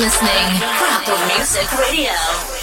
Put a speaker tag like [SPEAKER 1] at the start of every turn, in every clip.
[SPEAKER 1] listening. Proper Music Radio.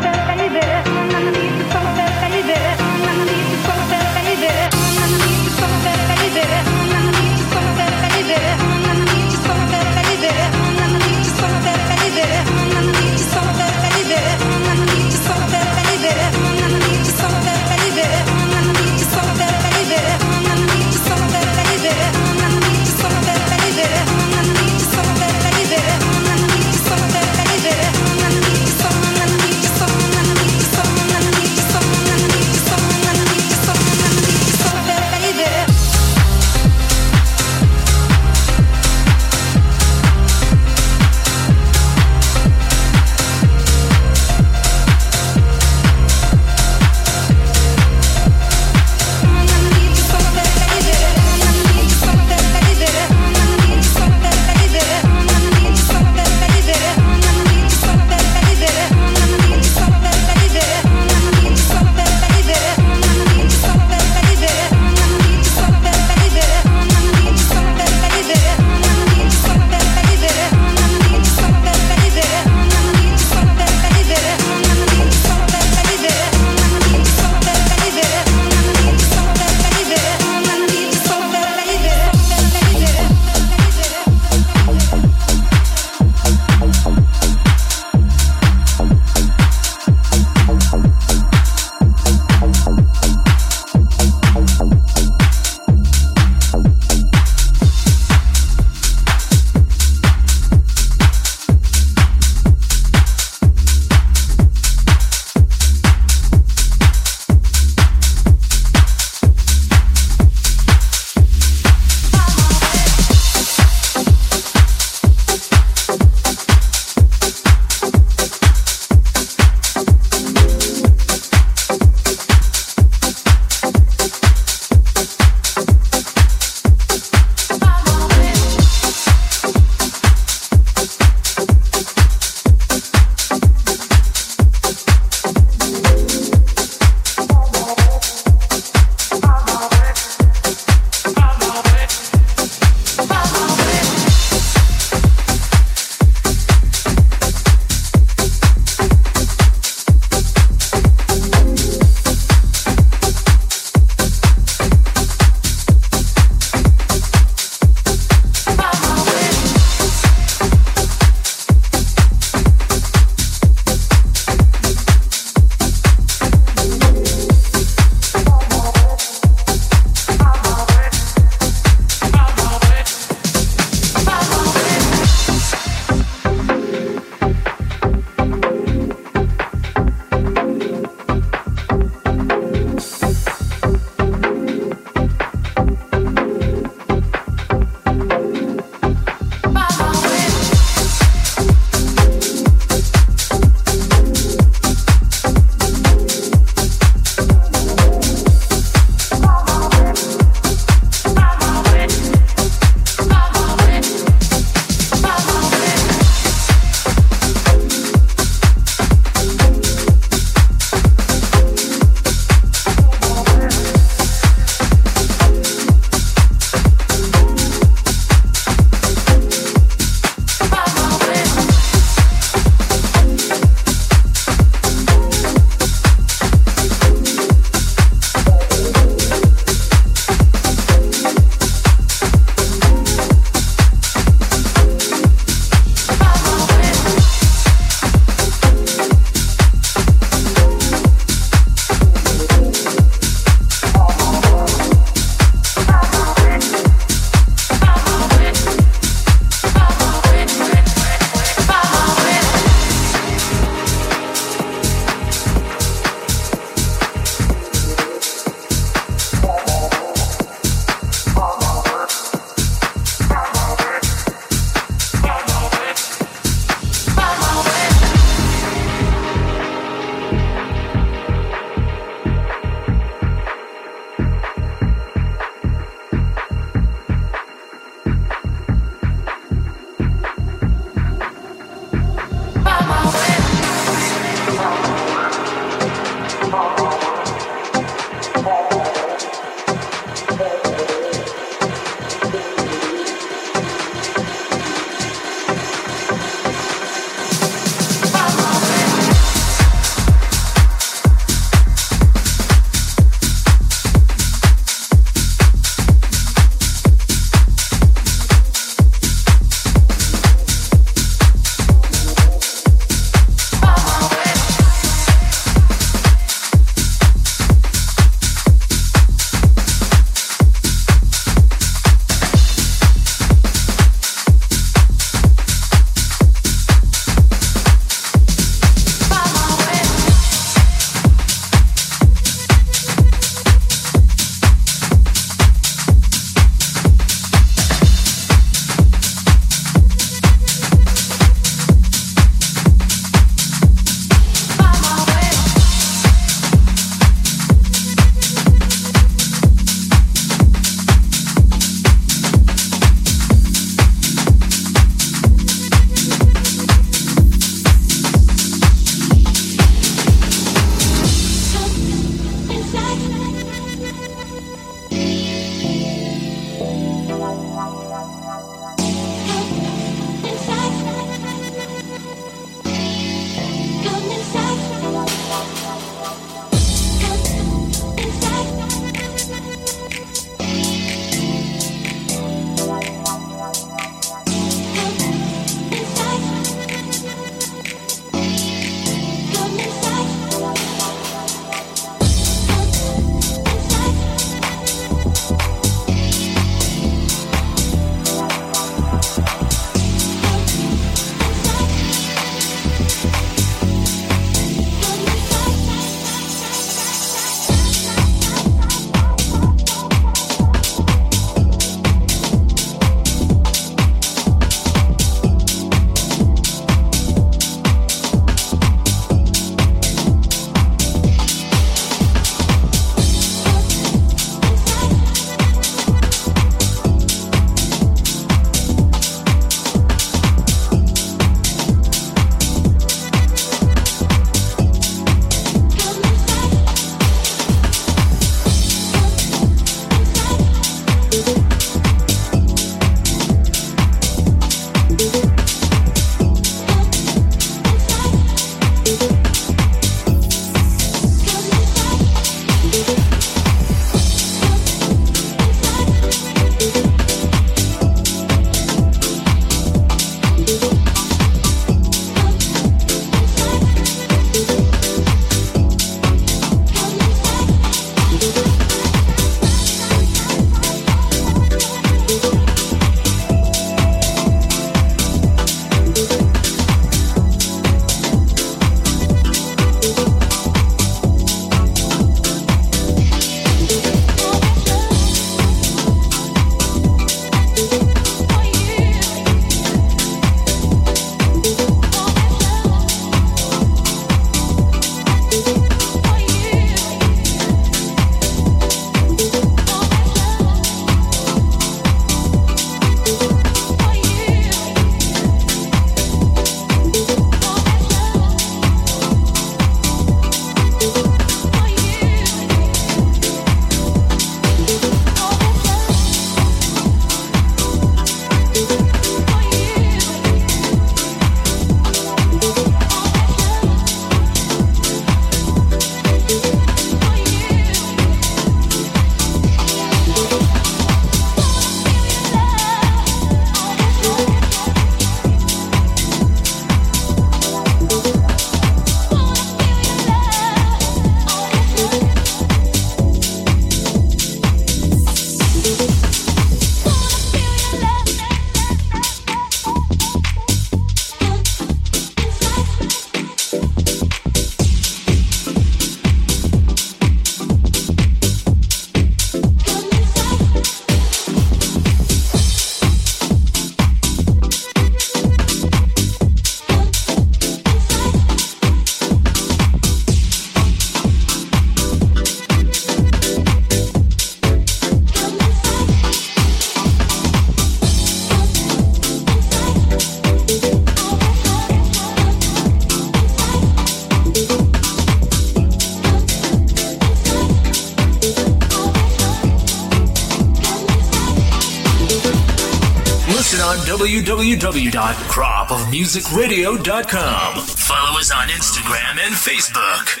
[SPEAKER 2] www.cropofmusicradio.com. Follow us on Instagram and Facebook.